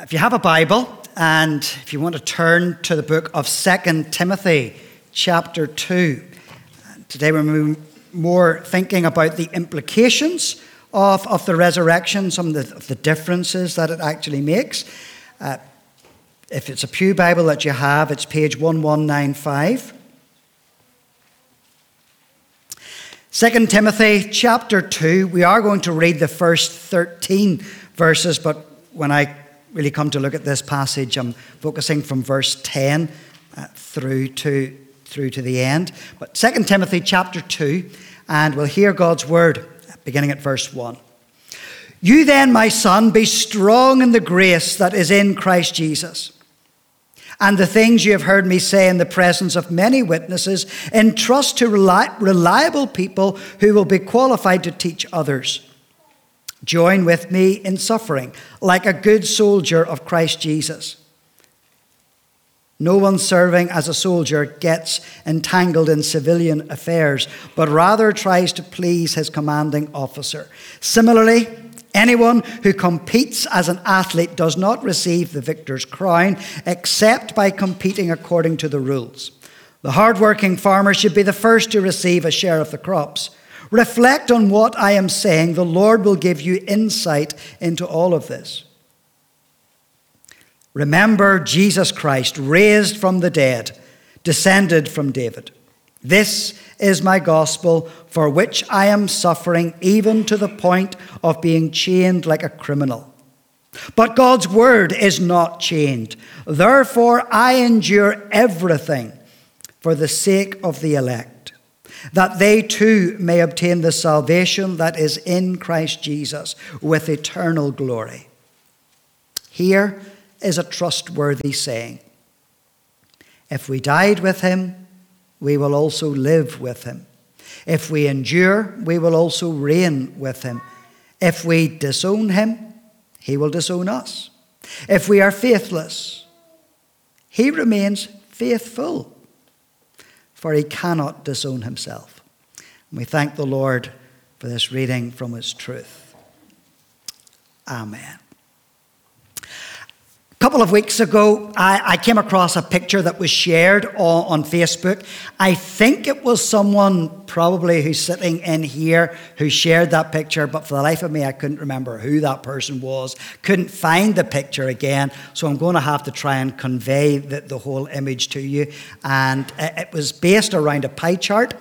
If you have a Bible and if you want to turn to the book of 2 Timothy, chapter 2, today we're more thinking about the implications of, of the resurrection, some of the, of the differences that it actually makes. Uh, if it's a Pew Bible that you have, it's page 1195. 2 Timothy chapter 2, we are going to read the first 13 verses, but when I really come to look at this passage, I'm focusing from verse 10 uh, through, to, through to the end. But 2 Timothy chapter 2, and we'll hear God's word beginning at verse 1. You then, my son, be strong in the grace that is in Christ Jesus. And the things you have heard me say in the presence of many witnesses, entrust to reliable people who will be qualified to teach others. Join with me in suffering, like a good soldier of Christ Jesus. No one serving as a soldier gets entangled in civilian affairs, but rather tries to please his commanding officer. Similarly, anyone who competes as an athlete does not receive the victor's crown except by competing according to the rules. The hardworking farmer should be the first to receive a share of the crops. Reflect on what I am saying. The Lord will give you insight into all of this. Remember Jesus Christ, raised from the dead, descended from David. This is my gospel, for which I am suffering, even to the point of being chained like a criminal. But God's word is not chained. Therefore, I endure everything for the sake of the elect that they too may obtain the salvation that is in Christ Jesus with eternal glory. Here is a trustworthy saying If we died with him, we will also live with him. If we endure, we will also reign with him. If we disown him, he will disown us. If we are faithless, he remains faithful for he cannot disown himself. And we thank the Lord for this reading from his truth. Amen couple of weeks ago, I, I, came across a picture that was shared on, on, Facebook. I think it was someone probably who's sitting in here who shared that picture, but for the life of me, I couldn't remember who that person was. Couldn't find the picture again, so I'm going to have to try and convey the, the whole image to you. And uh, it was based around a pie chart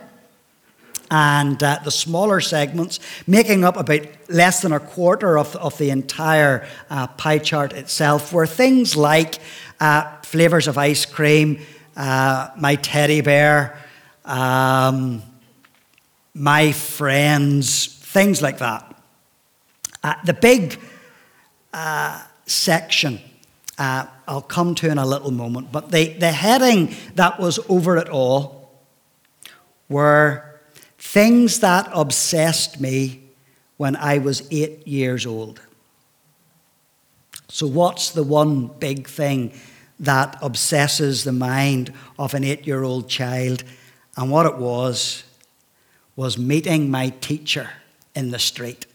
and uh, the smaller segments making up about less than a quarter of, of the entire uh, pie chart itself were things like uh, flavors of ice cream, uh, my teddy bear, um, my friends, things like that. Uh, the big uh, section I'll come to in a little moment, but the, the heading that was over it all were Things that obsessed me when I was eight years old. So, what's the one big thing that obsesses the mind of an eight year old child? And what it was, was meeting my teacher in the street.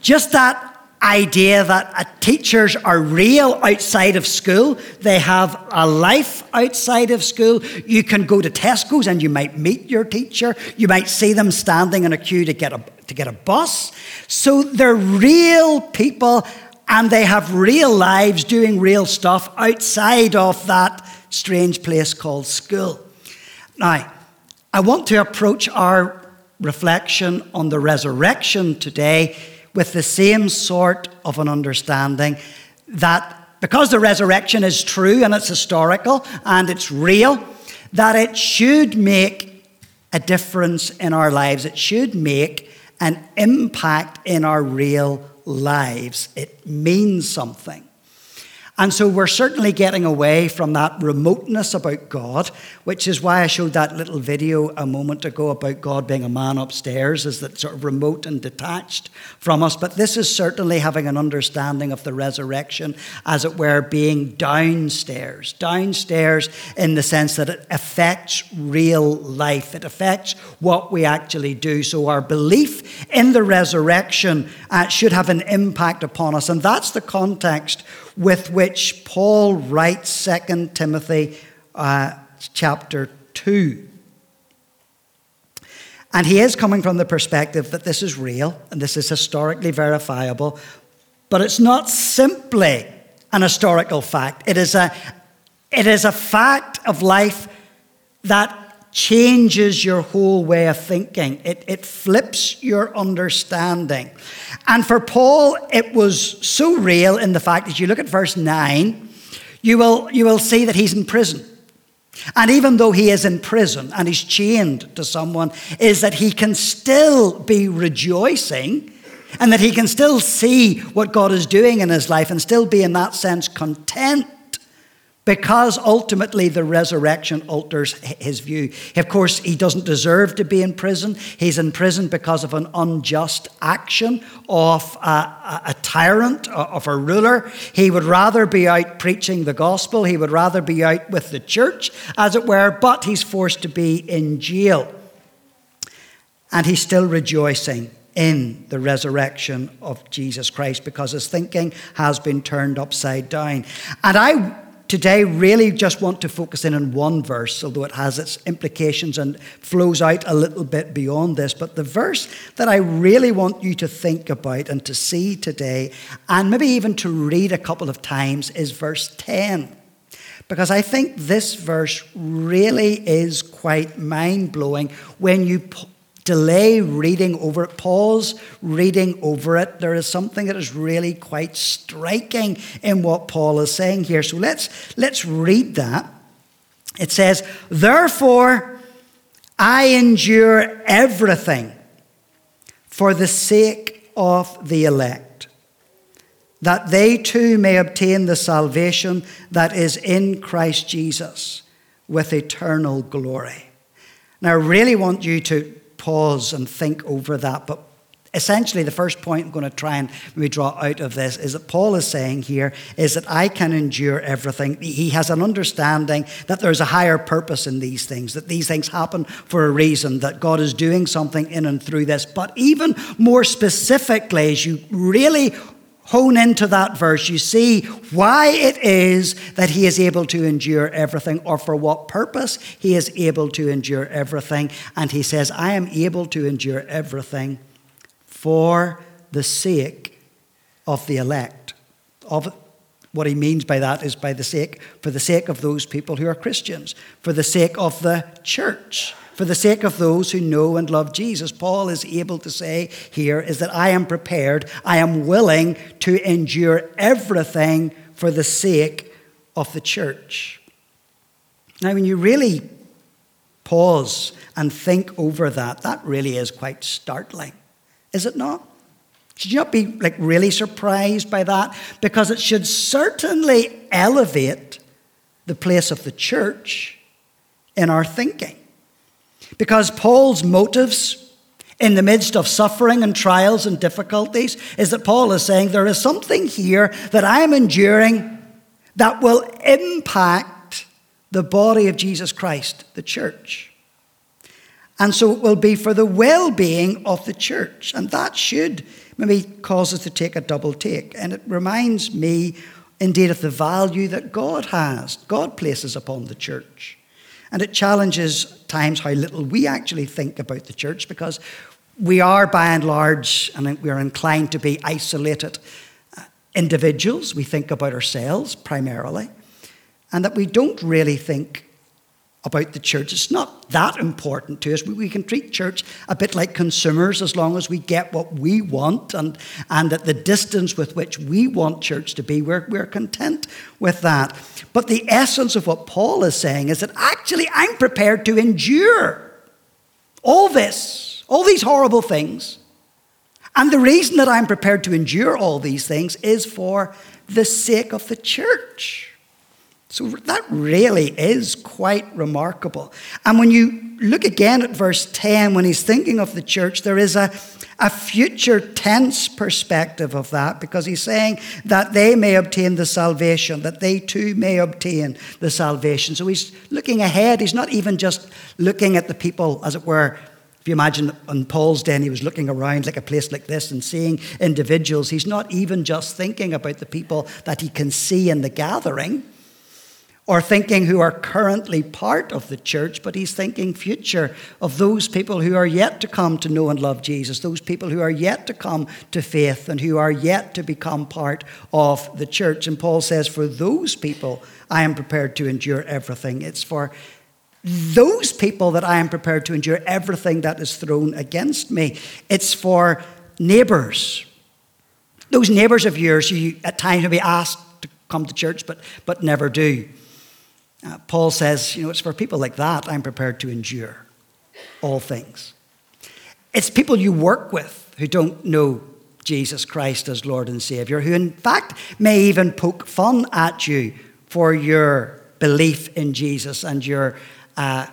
Just that idea that uh, teachers are real outside of school. They have a life outside of school. You can go to Tesco's and you might meet your teacher. You might see them standing in a queue to get a, to get a bus. So they're real people and they have real lives doing real stuff outside of that strange place called school. Now, I want to approach our reflection on the resurrection today with the same sort of an understanding that because the resurrection is true and it's historical and it's real, that it should make a difference in our lives. It should make an impact in our real lives. It means something. And so we're certainly getting away from that remoteness about God, which is why I showed that little video a moment ago about God being a man upstairs, is that sort of remote and detached from us. But this is certainly having an understanding of the resurrection, as it were, being downstairs. Downstairs in the sense that it affects real life, it affects what we actually do. So our belief in the resurrection uh, should have an impact upon us. And that's the context with which Paul writes 2 Timothy uh, chapter 2. And he is coming from the perspective that this is real and this is historically verifiable, but it's not simply an historical fact. It is a, it is a fact of life that changes your whole way of thinking. It, it flips your understanding. And for Paul, it was so real in the fact that you look at verse 9, you will, you will see that he's in prison. And even though he is in prison and he's chained to someone, is that he can still be rejoicing and that he can still see what God is doing in his life and still be, in that sense, content because ultimately the resurrection alters his view. Of course, he doesn't deserve to be in prison. He's in prison because of an unjust action of a, a, tyrant, of a ruler. He would rather be out preaching the gospel, he would rather be out with the church, as it were, but he's forced to be in jail. And he's still rejoicing in the resurrection of Jesus Christ because his thinking has been turned upside down. And I today really just want to focus in on one verse, although it has its implications and flows out a little bit beyond this. But the verse that I really want you to think about and to see today, and maybe even to read a couple of times, is verse 10. Because I think this verse really is quite mind blowing when you delay reading over it, pause reading over it. There is something that is really quite striking in what Paul is saying here. So let's, let's read that. It says, Therefore, I endure everything for the sake of the elect, that they too may obtain the salvation that is in Christ Jesus with eternal glory. Now, I really want you to pause and think over that. But essentially, the first point I'm going to try and maybe draw out of this is that Paul is saying here is that I can endure everything. He has an understanding that there's a higher purpose in these things, that these things happen for a reason, that God is doing something in and through this. But even more specifically, as you really hone into that verse, you see why it is that he is able to endure everything, or for what purpose he is able to endure everything. And he says, I am able to endure everything for the sake of the elect. Of what he means by that is by the sake, for the sake of those people who are Christians, for the sake of the church for the sake of those who know and love Jesus. Paul is able to say here is that I am prepared, I am willing to endure everything for the sake of the church. Now, when you really pause and think over that, that really is quite startling, is it not? Should you not be like really surprised by that? Because it should certainly elevate the place of the church in our thinking. Because Paul's motives in the midst of suffering and trials and difficulties is that Paul is saying there is something here that I am enduring that will impact the body of Jesus Christ, the church. And so it will be for the well being of the church. And that should maybe cause us to take a double take. And it reminds me, indeed, of the value that God has, God places upon the church. And it challenges times how little we actually think about the church because we are, by and large, and we're inclined to be isolated uh, individuals. We think about ourselves primarily, and that we don't really think about the church. It's not that important to us. We, can treat church a bit like consumers as long as we get what we want and, and at the distance with which we want church to be, we're, we're content with that. But the essence of what Paul is saying is that actually I'm prepared to endure all this, all these horrible things. And the reason that I'm prepared to endure all these things is for the sake of the church. So that really is quite remarkable. And when you look again at verse 10, when he's thinking of the church, there is a, a future tense perspective of that because he's saying that they may obtain the salvation, that they too may obtain the salvation. So he's looking ahead. He's not even just looking at the people, as it were. If you imagine on Paul's day, he was looking around like a place like this and seeing individuals. He's not even just thinking about the people that he can see in the gathering or thinking who are currently part of the church, but he's thinking future of those people who are yet to come to know and love Jesus, those people who are yet to come to faith and who are yet to become part of the church. And Paul says, For those people, I am prepared to endure everything. It's for those people that I am prepared to endure everything that is thrown against me. It's for neighbors. Those neighbors of yours you at times may be asked to come to church but, but never do. Uh, Paul says, you know, it's for people like that I'm prepared to endure all things. It's people you work with who don't know Jesus Christ as Lord and Savior, who in fact may even poke fun at you for your belief in Jesus and your uh,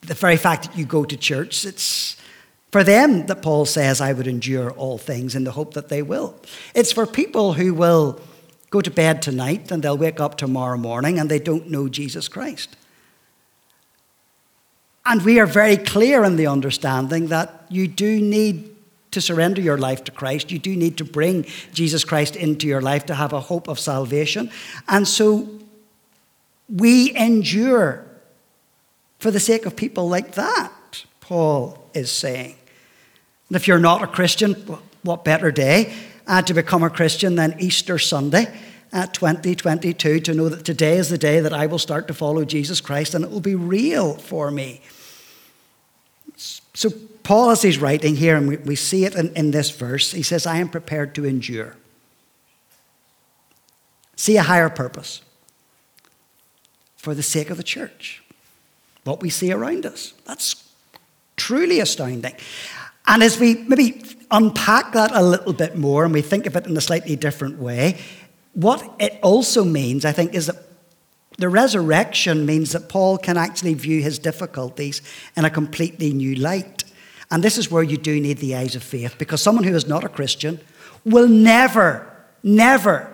the very fact that you go to church. It's for them that Paul says, I would endure all things in the hope that they will. It's for people who will go to bed tonight and they'll wake up tomorrow morning and they don't know Jesus Christ. And we are very clear in the understanding that you do need to surrender your life to Christ. You do need to bring Jesus Christ into your life to have a hope of salvation. And so we endure for the sake of people like that, Paul is saying. And if you're not a Christian, what better day uh, to become a Christian than Easter Sunday at 2022 to know that today is the day that I will start to follow Jesus Christ and it will be real for me. So, Paul, as he's writing here, and we, we see it in, in this verse, he says, I am prepared to endure. See a higher purpose for the sake of the church, what we see around us. That's truly astounding. And as we maybe unpack that a little bit more and we think of it in a slightly different way, what it also means, I think, is that the resurrection means that Paul can actually view his difficulties in a completely new light. And this is where you do need the eyes of faith, because someone who is not a Christian will never, never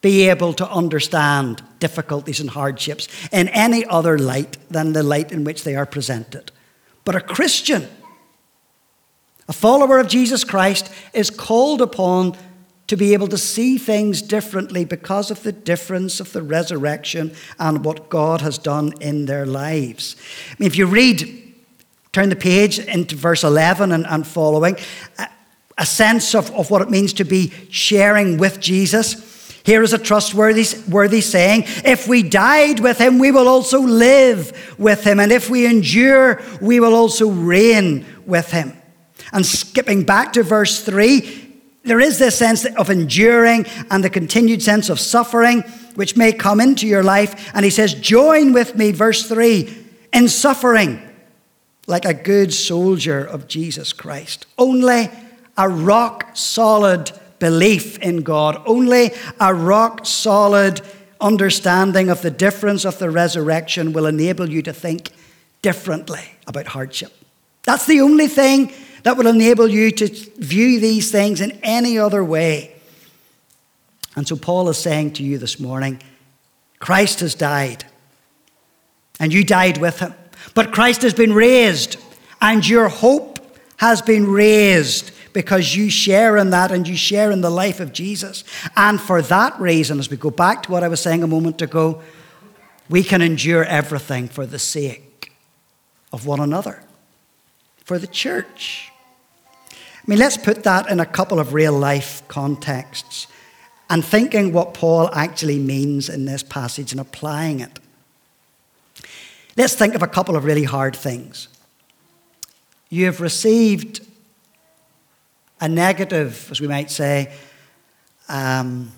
be able to understand difficulties and hardships in any other light than the light in which they are presented. But a Christian, a follower of Jesus Christ, is called upon to be able to see things differently because of the difference of the resurrection and what God has done in their lives. I mean, if you read, turn the page into verse 11 and, and following, a, a sense of, of what it means to be sharing with Jesus. Here is a trustworthy worthy saying If we died with him, we will also live with him. And if we endure, we will also reign with him. And skipping back to verse 3, there is this sense of enduring and the continued sense of suffering which may come into your life. And he says, Join with me, verse 3, in suffering like a good soldier of Jesus Christ. Only a rock solid belief in God, only a rock solid understanding of the difference of the resurrection will enable you to think differently about hardship. That's the only thing that will enable you to view these things in any other way. And so Paul is saying to you this morning Christ has died, and you died with him. But Christ has been raised, and your hope has been raised because you share in that and you share in the life of Jesus. And for that reason, as we go back to what I was saying a moment ago, we can endure everything for the sake of one another, for the church. I mean, let's put that in a couple of real life contexts and thinking what Paul actually means in this passage and applying it. Let's think of a couple of really hard things. You have received a negative, as we might say, um,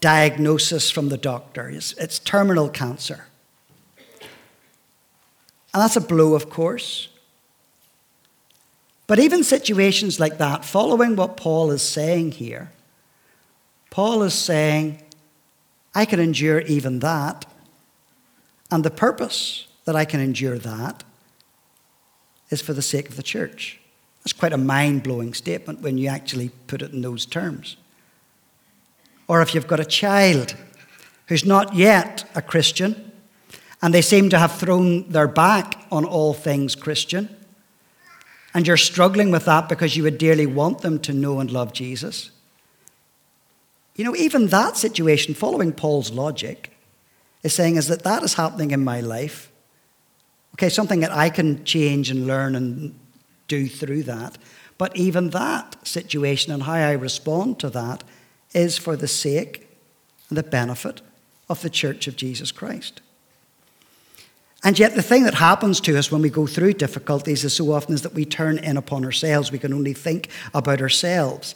diagnosis from the doctor. It's, it's terminal cancer. And that's a blow, of course. But even situations like that, following what Paul is saying here, Paul is saying, I can endure even that. And the purpose that I can endure that is for the sake of the church. That's quite a mind blowing statement when you actually put it in those terms. Or if you've got a child who's not yet a Christian and they seem to have thrown their back on all things Christian, and you're struggling with that because you would dearly want them to know and love Jesus. You know, even that situation, following Paul's logic, is saying is that that is happening in my life. Okay, something that I can change and learn and do through that. But even that situation and how I respond to that is for the sake and the benefit of the church of Jesus Christ. And yet, the thing that happens to us when we go through difficulties is so often is that we turn in upon ourselves. We can only think about ourselves.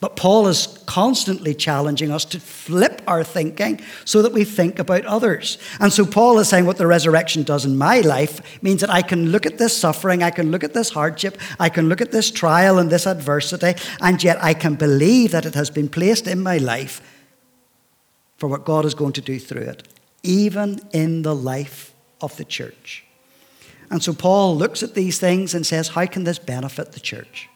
But Paul is constantly challenging us to flip our thinking so that we think about others. And so Paul is saying what the resurrection does in my life means that I can look at this suffering, I can look at this hardship, I can look at this trial and this adversity, and yet I can believe that it has been placed in my life for what God is going to do through it, even in the life of the church. And so Paul looks at these things and says, How can this benefit the church?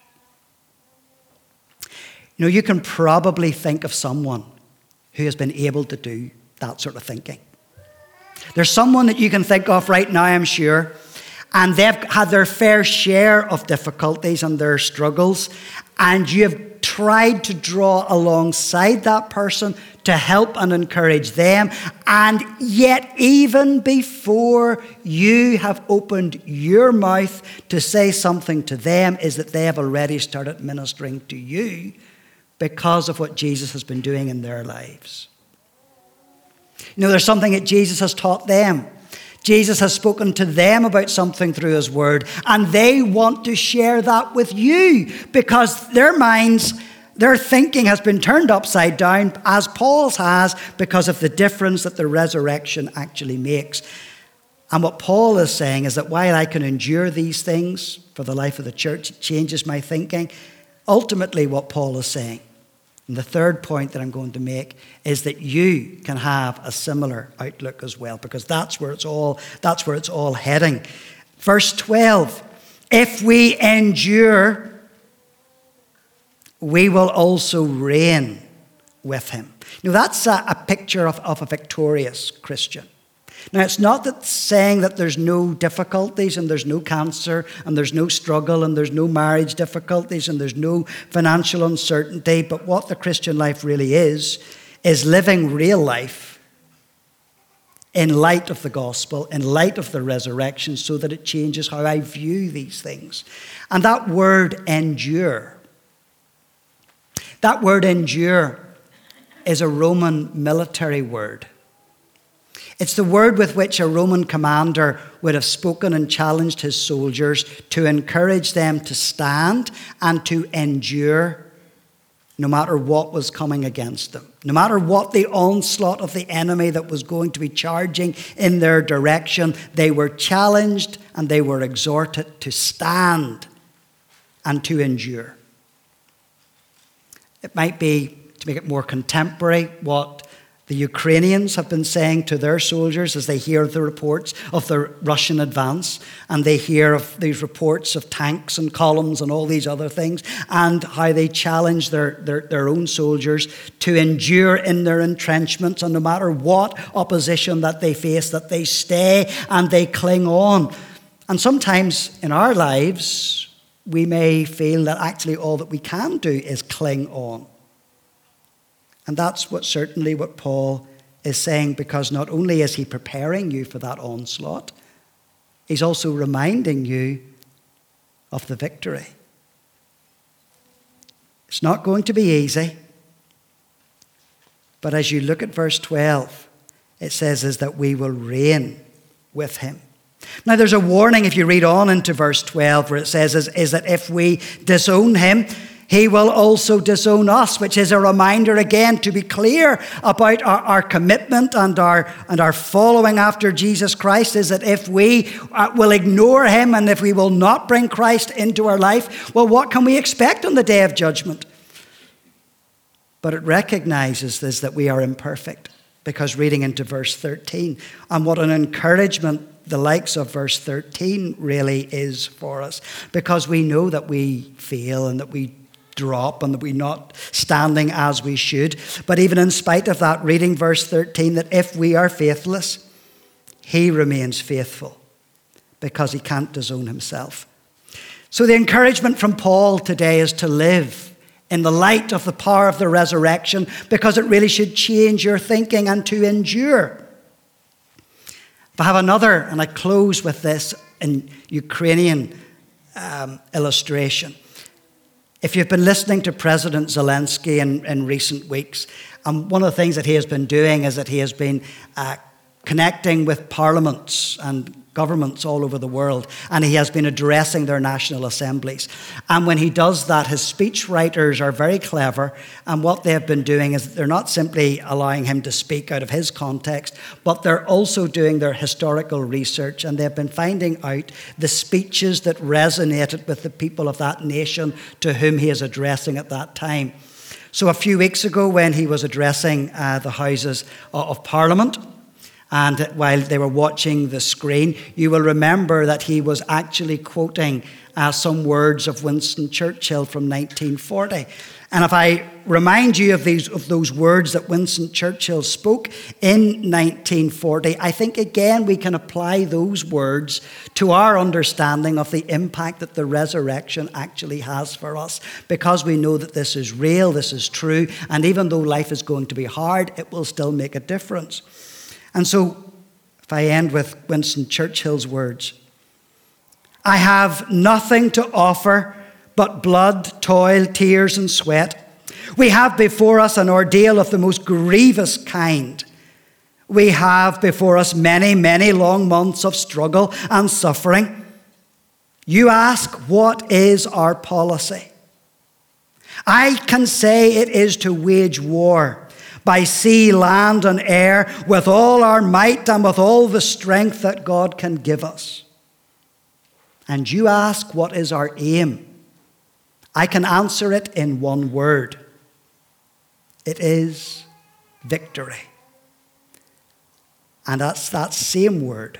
You know, you can probably think of someone who has been able to do that sort of thinking. There's someone that you can think of right now, I'm sure, and they've had their fair share of difficulties and their struggles, and you have tried to draw alongside that person to help and encourage them. And yet, even before you have opened your mouth to say something to them, is that they have already started ministering to you because of what Jesus has been doing in their lives. You know, there's something that Jesus has taught them. Jesus has spoken to them about something through his word, and they want to share that with you because their minds, their thinking has been turned upside down, as Paul's has, because of the difference that the resurrection actually makes. And what Paul is saying is that while I can endure these things for the life of the church, it changes my thinking. Ultimately, what Paul is saying and the third point that I'm going to make is that you can have a similar outlook as well, because that's where it's all, that's where it's all heading. Verse 12 If we endure, we will also reign with him. Now, that's a, a picture of, of a victorious Christian. Now, it's not that saying that there's no difficulties and there's no cancer and there's no struggle and there's no marriage difficulties and there's no financial uncertainty, but what the Christian life really is, is living real life in light of the gospel, in light of the resurrection, so that it changes how I view these things. And that word endure, that word endure is a Roman military word. It's the word with which a Roman commander would have spoken and challenged his soldiers to encourage them to stand and to endure no matter what was coming against them, no matter what the onslaught of the enemy that was going to be charging in their direction, they were challenged and they were exhorted to stand and to endure. It might be, to make it more contemporary, what the Ukrainians have been saying to their soldiers as they hear the reports of the Russian advance and they hear of these reports of tanks and columns and all these other things and how they challenge their, their, their own soldiers to endure in their entrenchments and no matter what opposition that they face, that they stay and they cling on. And sometimes in our lives, we may feel that actually all that we can do is cling on. And that's what certainly what Paul is saying, because not only is he preparing you for that onslaught, he's also reminding you of the victory. It's not going to be easy. But as you look at verse 12, it says is that we will reign with him. Now, there's a warning if you read on into verse 12 where it says is, is that if we disown him, he will also disown us, which is a reminder again to be clear about our, our, commitment and our, and our following after Jesus Christ. Is that if we uh, will ignore him and if we will not bring Christ into our life, well, what can we expect on the day of judgment? But it recognizes this that we are imperfect because reading into verse 13, and what an encouragement the likes of verse 13 really is for us because we know that we fail and that we drop and that we're not standing as we should. But even in spite of that, reading verse 13, that if we are faithless, he remains faithful because he can't disown himself. So the encouragement from Paul today is to live in the light of the power of the resurrection because it really should change your thinking and to endure. I have another, and I close with this in Ukrainian um, illustration. If you've been listening to President Zelensky in, in recent weeks, um, one of the things that he has been doing is that he has been uh, connecting with parliaments and governments all over the world, and he has been addressing their national assemblies. And when he does that, his speechwriters are very clever, and what they have been doing is they're not simply allowing him to speak out of his context, but they're also doing their historical research, and they've been finding out the speeches that resonated with the people of that nation to whom he is addressing at that time. So, a few weeks ago, when he was addressing uh, the Houses of Parliament, and while they were watching the screen, you will remember that he was actually quoting uh, some words of Winston Churchill from 1940. And if I remind you of, these, of those words that Winston Churchill spoke in 1940, I think again we can apply those words to our understanding of the impact that the resurrection actually has for us because we know that this is real, this is true, and even though life is going to be hard, it will still make a difference. And so, if I end with Winston Churchill's words I have nothing to offer but blood, toil, tears, and sweat. We have before us an ordeal of the most grievous kind. We have before us many, many long months of struggle and suffering. You ask, what is our policy? I can say it is to wage war by sea, land, and air with all our might and with all the strength that God can give us. And you ask, What is our aim? I can answer it in one word it is victory. And that's that same word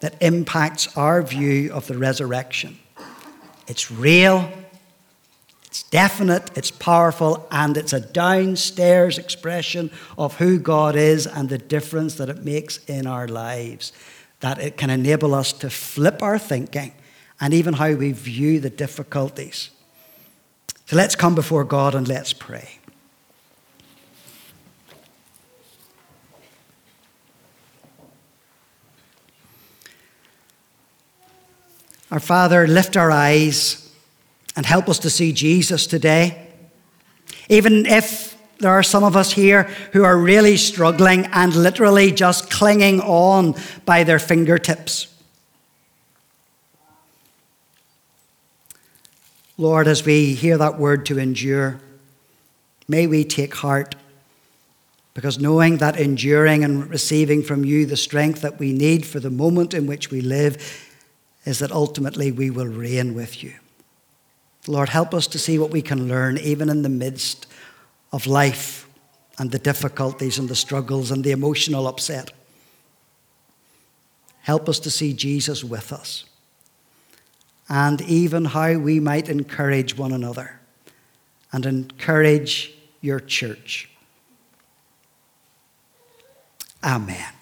that impacts our view of the resurrection. It's real, it's definite, it's powerful, and it's a downstairs expression of who God is and the difference that it makes in our lives. That it can enable us to flip our thinking and even how we view the difficulties. So let's come before God and let's pray. Our Father, lift our eyes and help us to see Jesus today. Even if there are some of us here who are really struggling and literally just clinging on by their fingertips. Lord, as we hear that word to endure, may we take heart because knowing that enduring and receiving from you the strength that we need for the moment in which we live is that ultimately we will reign with you. Lord, help us to see what we can learn even in the midst of life and the difficulties and the struggles and the emotional upset. Help us to see Jesus with us and even how we might encourage one another and encourage your church. Amen.